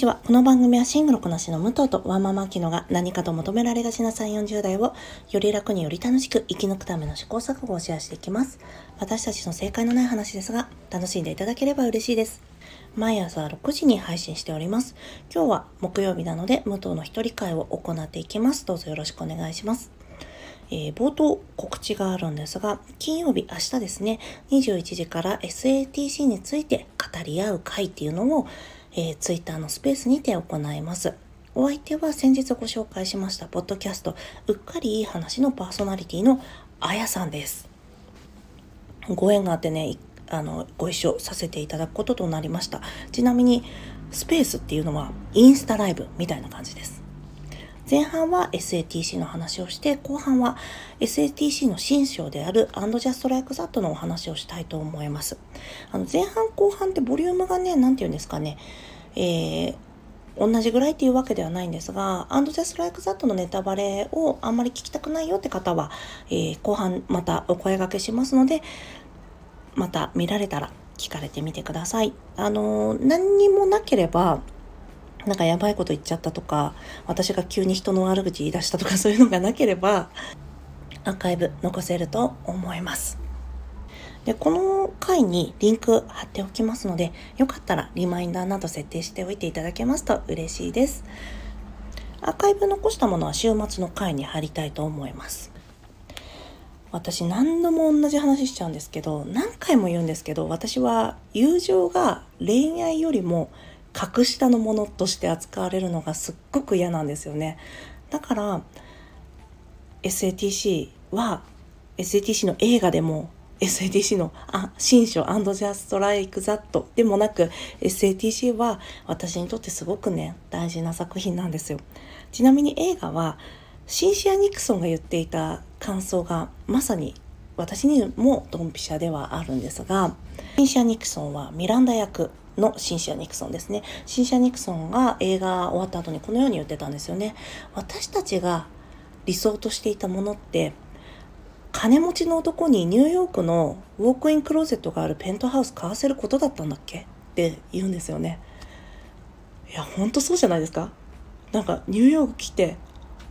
ちは。この番組はシングルこなしの武藤とワンママキノが何かと求められがちな3、40代をより楽により楽しく生き抜くための試行錯誤をシェアしていきます。私たちの正解のない話ですが、楽しんでいただければ嬉しいです。毎朝6時に配信しております。今日は木曜日なので武藤の一人会を行っていきます。どうぞよろしくお願いします。えー、冒頭告知があるんですが、金曜日、明日ですね、21時から SATC について語り合う会っていうのをえー、ツイッターのスペースにて行います。お相手は先日ご紹介しました、ポッドキャスト、うっかりいい話のパーソナリティのあやさんです。ご縁があってね、あの、ご一緒させていただくこととなりました。ちなみに、スペースっていうのはインスタライブみたいな感じです。前半は SATC の話をして、後半は SATC の新章である And Just Like That のお話をしたいと思います。あの前半後半ってボリュームがね、なんて言うんですかね、えー同じぐらいっていうわけではないんですが、And Just Like That のネタバレをあんまり聞きたくないよって方は、えー、後半またお声掛けしますので、また見られたら聞かれてみてください。あの、何にもなければ、なんかやばいこと言っちゃったとか、私が急に人の悪口言い出したとか そういうのがなければ、アーカイブ残せると思います。で、この回にリンク貼っておきますので、よかったらリマインダーなど設定しておいていただけますと嬉しいです。アーカイブ残したものは週末の回に貼りたいと思います。私何度も同じ話しちゃうんですけど、何回も言うんですけど、私は友情が恋愛よりも格下のものとして扱われるのがすっごく嫌なんですよね。だから SATC は SATC の映画でも SATC のあ新書 And Just Like That でもなく SATC は私にとってすごくね大事な作品なんですよ。ちなみに映画はシンシア・ニクソンが言っていた感想がまさに私にもドンピシャではあるんですがシンシア・ニクソンはミランダ役のシンシア・ニクソンですね。シンシア・ニクソンが映画終わった後にこのように言ってたんですよね。私たちが理想としていたものって、金持ちの男にニューヨークのウォークインクローゼットがあるペントハウス買わせることだったんだっけ？って言うんですよね。いや、ほんとそうじゃないですか？なんかニューヨーク来て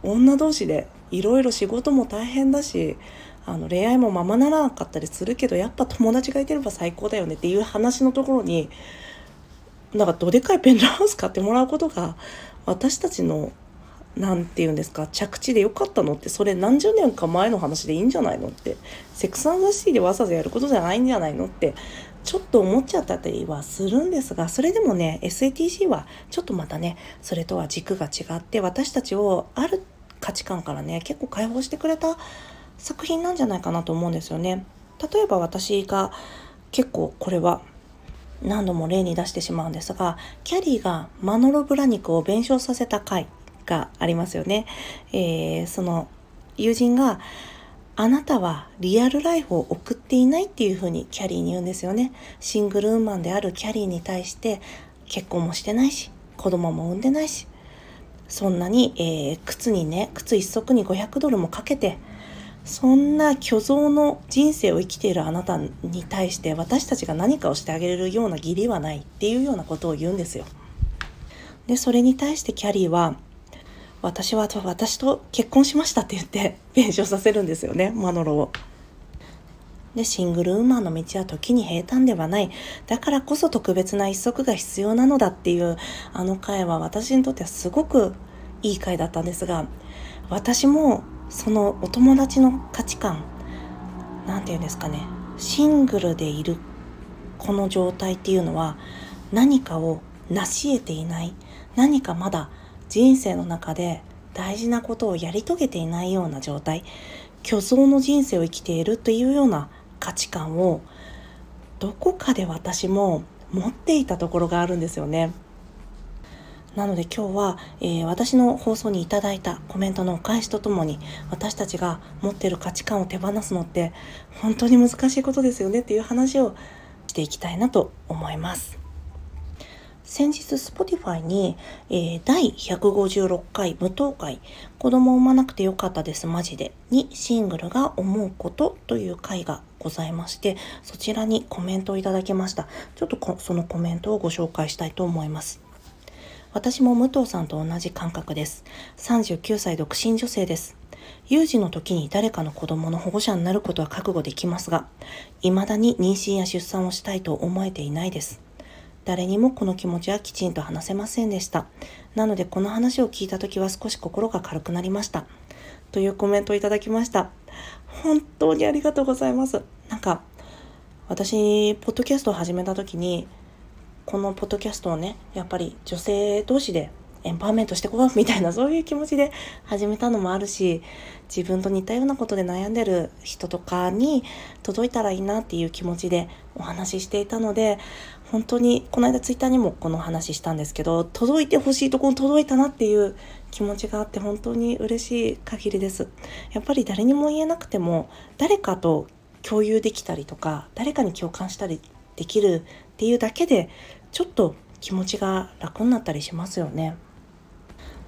女同士でいろいろ仕事も大変だしあの恋愛もままならなかったりするけどやっぱ友達がいてれば最高だよねっていう話のところになんかどでかいペントハウス買ってもらうことが私たちの何て言うんですか着地でよかったのってそれ何十年か前の話でいいんじゃないのってセックスザシティでわざわざやることじゃないんじゃないのってちょっと思っちゃったりはするんですがそれでもね SATC はちょっとまたねそれとは軸が違って私たちをある価値観からね結構解放してくれた作品なんじゃないかなと思うんですよね。例えば私が結構これは何度も例に出してしまうんですが、キャリーがマノロブラ肉を弁償させた回がありますよね。えー、その友人が、あなたはリアルライフを送っていないっていうふうにキャリーに言うんですよね。シングルウーマンであるキャリーに対して結婚もしてないし、子供も産んでないし、そんなに、えー、靴にね、靴一足に500ドルもかけて、そんな虚像の人生を生きているあなたに対して私たちが何かをしてあげれるような義理はないっていうようなことを言うんですよ。で、それに対してキャリーは、私は私と結婚しましたって言って 弁償させるんですよね、マノロを。で、シングルウーマンの道は時に平坦ではない。だからこそ特別な一足が必要なのだっていう、あの回は私にとってはすごくいい回だったんですが、私もそのお友達の価値観何て言うんですかねシングルでいるこの状態っていうのは何かを成し得ていない何かまだ人生の中で大事なことをやり遂げていないような状態虚像の人生を生きているというような価値観をどこかで私も持っていたところがあるんですよね。なので今日は、えー、私の放送にいただいたコメントのお返しとともに私たちが持ってる価値観を手放すのって本当に難しいことですよねっていう話をしていきたいなと思います。先日 Spotify に、えー、第156回無糖会子供を産まなくてよかったです。マジで。にシングルが思うことという回がございましてそちらにコメントをいただきました。ちょっとそのコメントをご紹介したいと思います。私も武藤さんと同じ感覚です。39歳独身女性です。有事の時に誰かの子供の保護者になることは覚悟できますが、未だに妊娠や出産をしたいと思えていないです。誰にもこの気持ちはきちんと話せませんでした。なのでこの話を聞いた時は少し心が軽くなりました。というコメントをいただきました。本当にありがとうございます。なんか、私、ポッドキャストを始めた時に、このポッドキャストをね、やっぱり女性同士でエンパワーメントしてこうみたいなそういう気持ちで始めたのもあるし自分と似たようなことで悩んでる人とかに届いたらいいなっていう気持ちでお話ししていたので本当にこの間ツイッターにもこの話したんですけど届いてほしいとこに届いたなっていう気持ちがあって本当に嬉しい限りです。やっぱり誰にも言えなくても誰かと共有できたりとか誰かに共感したりできるっていうだけでちょっと気持ちが楽になったりしますよね。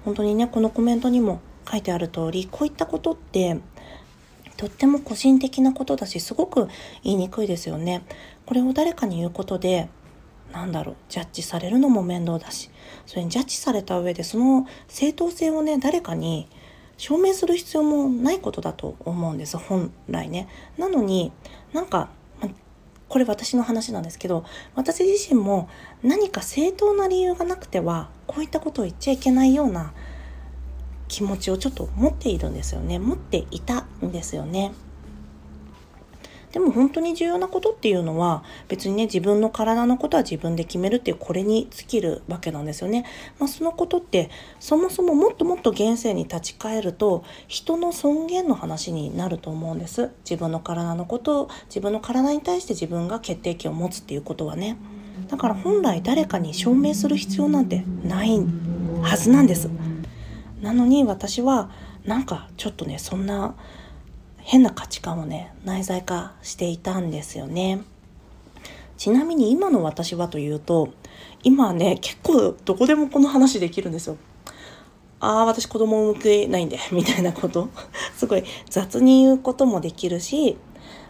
本当にねこのコメントにも書いてある通りこういったことってとっても個人的なことだしすごく言いにくいですよね。これを誰かに言うことでなんだろうジャッジされるのも面倒だしそれにジャッジされた上でその正当性をね誰かに証明する必要もないことだと思うんです本来ね。なのになんかこれ私の話なんですけど私自身も何か正当な理由がなくてはこういったことを言っちゃいけないような気持ちをちょっと持っているんですよね持っていたんですよね。でも本当に重要なことっていうのは別にね自分の体のことは自分で決めるっていうこれに尽きるわけなんですよね。まあ、そのことってそもそももっともっと現世に立ち返ると人の尊厳の話になると思うんです。自分の体のことを自分の体に対して自分が決定権を持つっていうことはね。だから本来誰かに証明する必要なんてないはずなんです。なのに私はなんかちょっとねそんな変な価値観をね内在化していたんですよね。ちなみに今の私はというと今ね結構どこでもこの話できるんですよ。ああ私子供産むないんで みたいなことすごい雑に言うこともできるし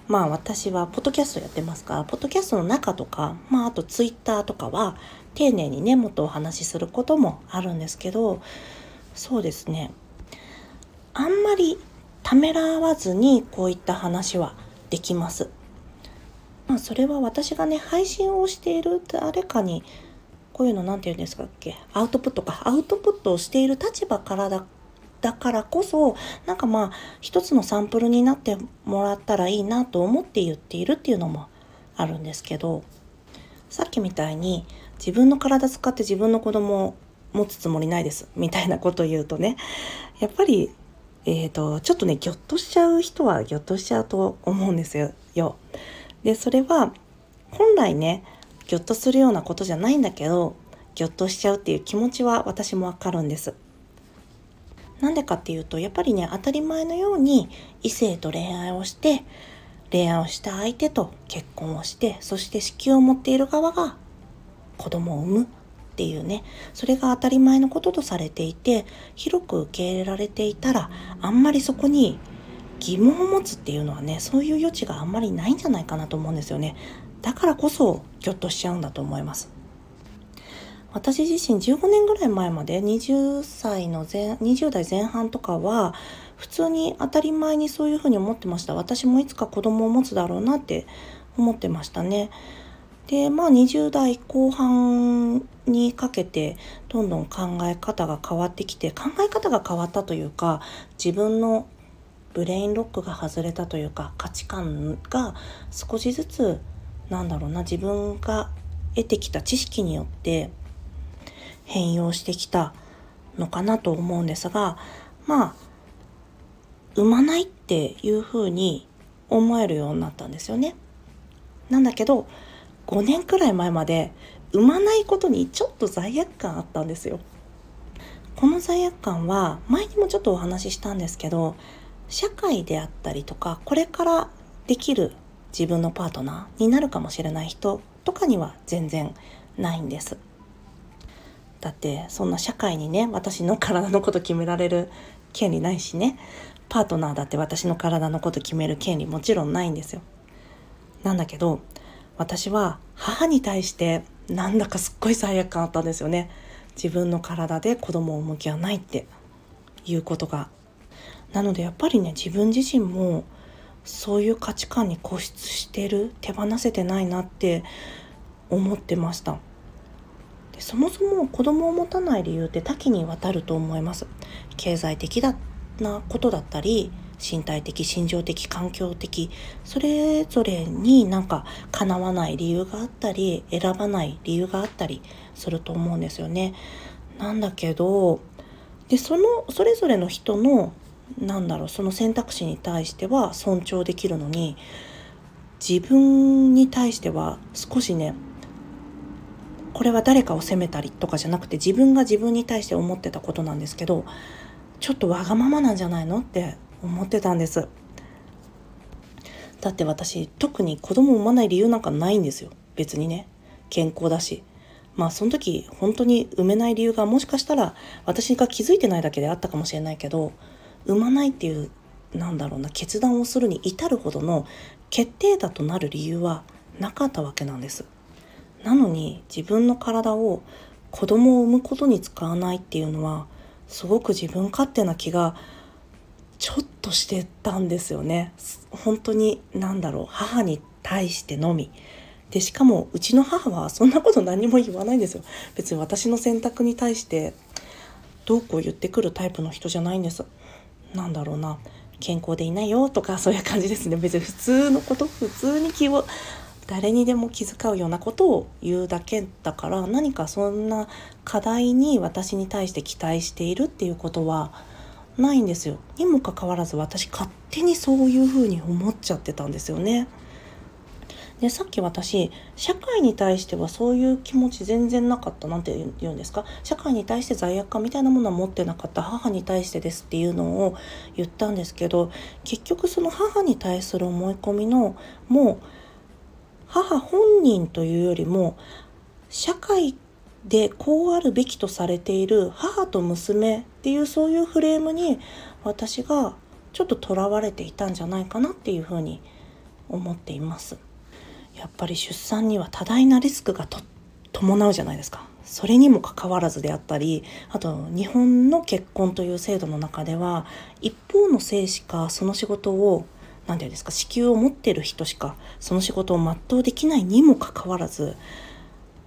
まあ私はポッドキャストやってますからポッドキャストの中とかまああとツイッターとかは丁寧にねもっとお話しすることもあるんですけどそうですねあんまりためらわずにこういった話はできます。まあ、それは私がね配信をしている誰かにこういうの何て言うんですかっけ？アウトプットか。アウトプットをしている立場からだだからこそなんかまあ一つのサンプルになってもらったらいいなと思って言っているっていうのもあるんですけどさっきみたいに自分の体使って自分の子供を持つつもりないです。みたいなこと言うとねやっぱりえーと、ちょっとねぎょっとしちゃう人はぎょっとしちゃうと思うんですよ。でそれは本来ねぎょっとするようなことじゃないんだけどぎょっとしちゃうっていう気持ちは私もわかるんです。なんでかっていうとやっぱりね当たり前のように異性と恋愛をして恋愛をした相手と結婚をしてそして子宮を持っている側が子供を産むっていうね。それが当たり前のこととされていて広く受け入れられていたらあんまりそこに疑問を持つっていうのはねそういう余地があんまりないんじゃないかなと思うんですよね。だからこそギョッとしちゃうんだと思います。私自身15年ぐらい前まで20歳の前20代前半とかは普通に当たり前にそういうふうに思ってました。私もいつか子供を持つだろうなって思ってましたね。でまあ20代後半にかけてどんどん考え方が変わってきて考え方が変わったというか自分のブレインロックが外れたというか価値観が少しずつなんだろうな自分が得てきた知識によって変容してきたのかなと思うんですがまあ産まないっていうふうに思えるようになったんですよね。なんだけど5年くらい前まで産まないことにちょっと罪悪感あったんですよ。この罪悪感は前にもちょっとお話ししたんですけど社会であったりとかこれからできる自分のパートナーになるかもしれない人とかには全然ないんです。だってそんな社会にね私の体のこと決められる権利ないしねパートナーだって私の体のこと決める権利もちろんないんですよ。なんだけど私は母に対してなんだかすっごい罪悪感あったんですよね。自分の体で子供を産む気はないっていうことが。なのでやっぱりね自分自身もそういう価値観に固執してる手放せてないなって思ってました。でそもそも子供を持たない理由って多岐にわたると思います。経済的だなことだったり身体的心情的環境的それぞれになんか叶わない理由があったり選ばない理由があったりすると思うんですよね。なんだけどでそのそれぞれの人のなんだろうその選択肢に対しては尊重できるのに自分に対しては少しねこれは誰かを責めたりとかじゃなくて自分が自分に対して思ってたことなんですけどちょっとわがままなんじゃないのって思ってたんです。だって私特に子供を産まない理由なんかないんですよ。別にね。健康だし。まあその時本当に産めない理由がもしかしたら私が気づいてないだけであったかもしれないけど産まないっていうなんだろうな決断をするに至るほどの決定打となる理由はなかったわけなんです。なのに自分の体を子供を産むことに使わないっていうのはすごく自分勝手な気がちょっとしてたんですよね。本当に何だろう。母に対してのみ。でしかもうちの母はそんなこと何も言わないんですよ。別に私の選択に対してどうこう言ってくるタイプの人じゃないんです。なんだろうな。健康でいないよとかそういう感じですね。別に普通のこと普通に気を誰にでも気遣うようなことを言うだけだから何かそんな課題に私に対して期待しているっていうことはないんですよ。にもかかわらず私勝手にそういうふうに思っちゃってたんですよね。でさっき私社会に対してはそういう気持ち全然なかったなんて言うんですか？社会に対して罪悪感みたいなものは持ってなかった。母に対してですっていうのを言ったんですけど結局その母に対する思い込みのもう母本人というよりも社会でこうあるべきとされている母と娘っていうそういうフレームに私がちょっととらわれていたんじゃないかなっていうふうに思っています。やっぱり出産には多大なリスクが伴うじゃないですか。それにもかかわらずであったりあと日本の結婚という制度の中では一方の性しかその仕事を何て言うんですか子宮を持ってる人しかその仕事を全うできないにもかかわらず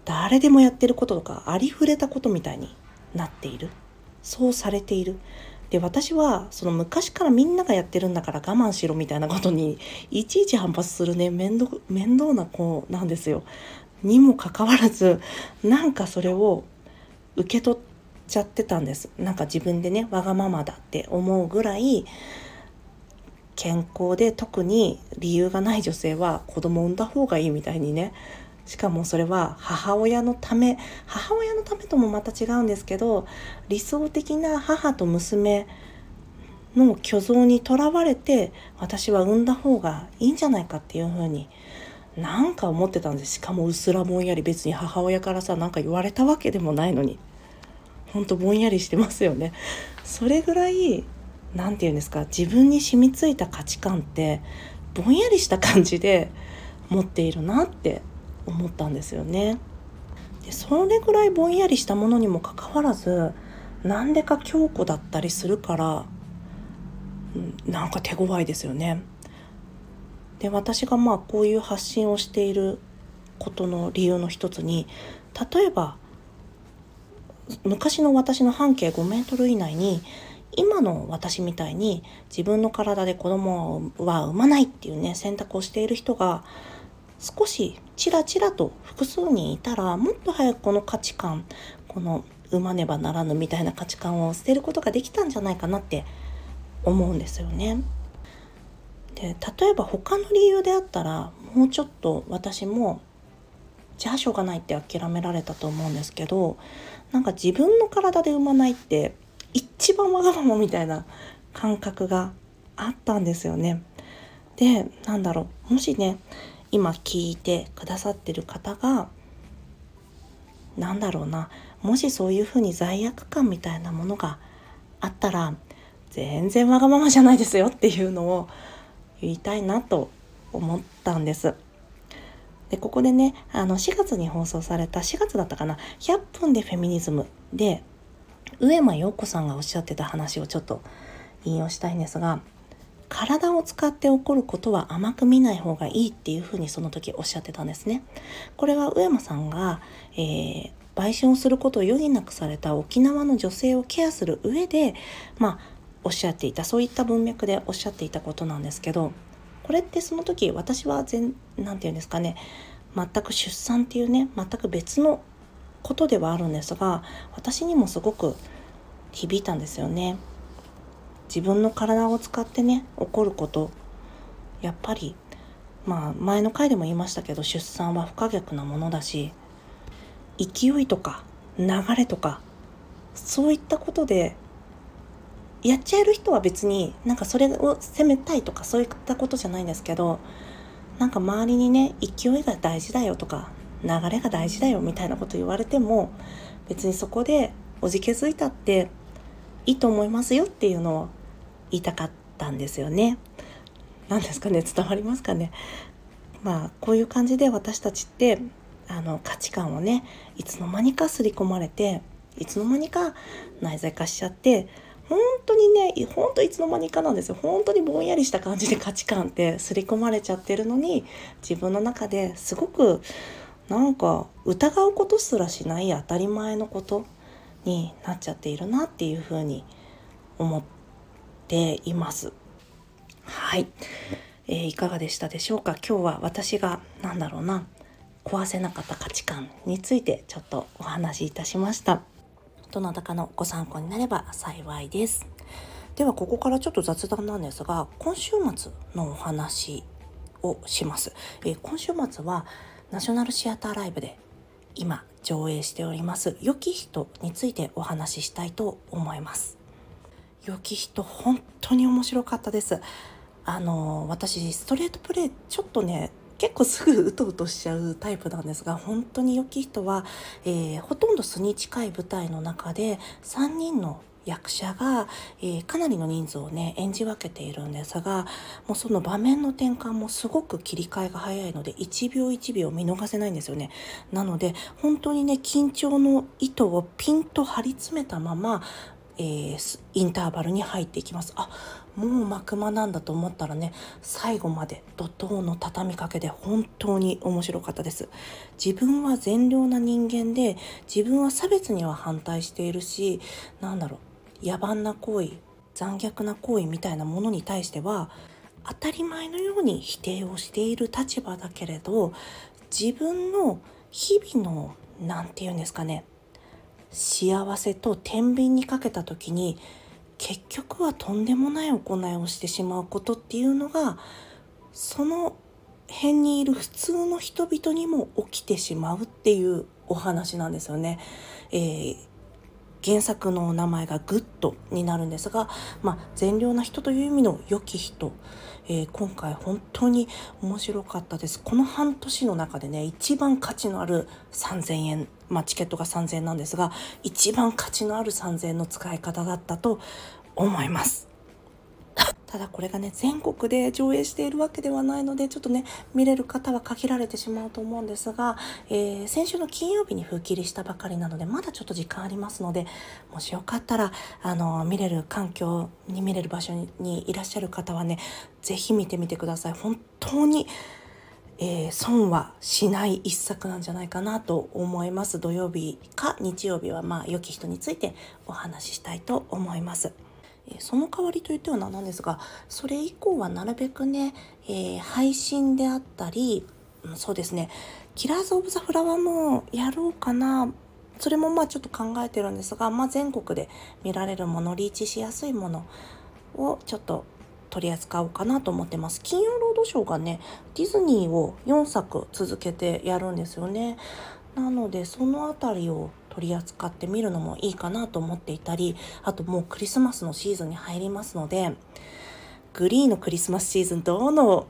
誰でもやってることとかありふれたことみたいになっているそうされているで私はその昔からみんながやってるんだから我慢しろみたいなことにいちいち反発するね面倒面倒な子なんですよ。にもかかわらずなんかそれを受け取っちゃってたんです。なんか自分でねわがままだって思うぐらい健康で特に理由がない女性は子供産んだ方がいいみたいにねしかもそれは母親のため母親のためともまた違うんですけど理想的な母と娘の虚像にとらわれて私は産んだ方がいいんじゃないかっていうふうになんか思ってたんです。しかもうすらぼんやり別に母親からさ何か言われたわけでもないのに。ほんとぼんやりしてますよね。それぐらい何て言うんですか自分に染みついた価値観ってぼんやりした感じで持っているなって思ったんですよね。でそれぐらいぼんやりしたものにもかかわらずなんでか強固だったりするからなんか手強いですよね。で私がまあこういう発信をしていることの理由の一つに例えば昔の私の半径5メートル以内に今の私みたいに自分の体で子供は産まないっていうね選択をしている人が少しちらちらと複数人いたらもっと早くこの価値観この産まねばならぬみたいな価値観を捨てることができたんじゃないかなって思うんですよね。で例えば他の理由であったらもうちょっと私もじゃあしょうがないって諦められたと思うんですけどなんか自分の体で産まないって一番わがままみたいな感覚があったんですよね。でなんだろうもしね今聞いてくださってる方が何だろうなもしそういうふうに罪悪感みたいなものがあったら全然わがままじゃないですよっていうのを言いたいなと思ったんです。ででここでねあの4月に放送された4月だったかな「100分でフェミニズム」で上間陽子さんがおっしゃってた話をちょっと引用したいんですが体を使って起こることは甘く見ない方がいいっていうふうにその時おっしゃってたんですね。これは上間さんが、えー、売春をすることを余儀なくされた沖縄の女性をケアする上で、まあ、おっしゃっていたそういった文脈でおっしゃっていたことなんですけどこれってその時私は全何て言うんですかね全く出産っていうね全く別のことではあるんですが私にもすごく響いたんですよね。自分の体を使ってね起こること。やっぱりまあ前の回でも言いましたけど出産は不可逆なものだし勢いとか流れとかそういったことでやっちゃえる人は別になんかそれを責めたいとかそういったことじゃないんですけどなんか周りにね勢いが大事だよとか流れが大事だよみたいなこと言われても別にそこでおじけづいたっていいと思いますよっていうのを言いたかったんですよね。何ですかね？伝わりますかね？まあこういう感じで私たちってあの価値観をねいつの間にか刷り込まれていつの間にか内在化しちゃって本当にね本当いつの間にかなんですよ。本当にぼんやりした感じで価値観って刷り込まれちゃってるのに自分の中ですごくなんか疑うことすらしない当たり前のことになっちゃっているなっていうふうに思っています。はい、えー、いかがでしたでしょうか？今日は私が何だろうな壊せなかった価値観についてちょっとお話しいたしました。どなたかのご参考になれば幸いです。ではここからちょっと雑談なんですが今週末のお話をします。えー、今週末はナショナルシアターライブで今上映しております良き人についてお話ししたいと思います。良き人本当に面白かったです。あの私ストレートプレイちょっとね結構すぐうとうとしちゃうタイプなんですが本当に良き人は、えー、ほとんど素に近い舞台の中で3人の役者が、えー、かなりの人数をね演じ分けているんですがもうその場面の転換もすごく切り替えが早いので1秒1秒見逃せないんですよねなので本当にね緊張の糸をピンと張り詰めたままえー、インターバルに入っていきます。あもう幕間なんだと思ったらね最後まで怒涛の畳みかけで本当に面白かったです。自分は善良な人間で自分は差別には反対しているしなんだろう野蛮な行為残虐な行為みたいなものに対しては当たり前のように否定をしている立場だけれど自分の日々の何て言うんですかね幸せと天秤にかけた時に結局はとんでもない行いをしてしまうことっていうのがその辺にいる普通の人々にも起きてしまうっていうお話なんですよね。えー、原作の名前が Good になるんですが、まあ、善良な人という意味の良き人、えー、今回本当に面白かったです。この半年の中でね一番価値のある3000円まあ、チケットが3000円なんですが一番価値のある3000円の使い方だったと思います。ただこれがね全国で上映しているわけではないのでちょっとね見れる方は限られてしまうと思うんですが、えー、先週の金曜日に封切りしたばかりなのでまだちょっと時間ありますのでもしよかったらあの見れる環境に見れる場所にいらっしゃる方はね是非見てみてください本当にえー、損はしない一作なんじゃないかなと思います土曜日か日曜日はまあ良き人についてお話ししたいと思います。えその代わりといっては何なんですがそれ以降はなるべくね、えー、配信であったり、そうですね。キラーズ・オブ・ザ・フラワーもやろうかな。それもまあちょっと考えてるんですが、まあ、全国で見られるものリーチしやすいものをちょっと取り扱おうかなと思ってます。金曜ロードショーがねディズニーを4作続けてやるんですよね。なのでその辺りを取り扱ってみるのもいいかなと思っていたりあともうクリスマスのシーズンに入りますのでグリーンのクリスマスシーズンどの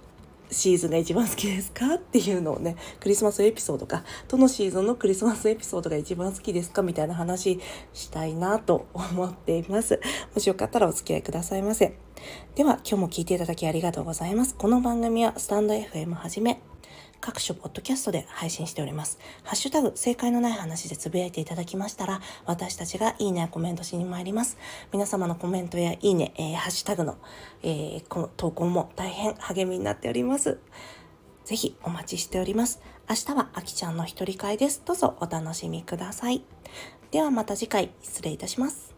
シーズンが一番好きですかっていうのをねクリスマスエピソードかどのシーズンのクリスマスエピソードが一番好きですかみたいな話したいなと思っています。もしよかったらお付き合いくださいませ。では今日も聞いていただきありがとうございます。この番組はスタンド FM はじめ各種ポッドキャストで配信しております。ハッシュタグ、正解のない話でつぶやいていただきましたら、私たちがいいねやコメントしに参ります。皆様のコメントやいいね、えー、ハッシュタグの、えー、この投稿も大変励みになっております。ぜひお待ちしております。明日はあきちゃんの一人会です。どうぞお楽しみください。ではまた次回失礼いたします。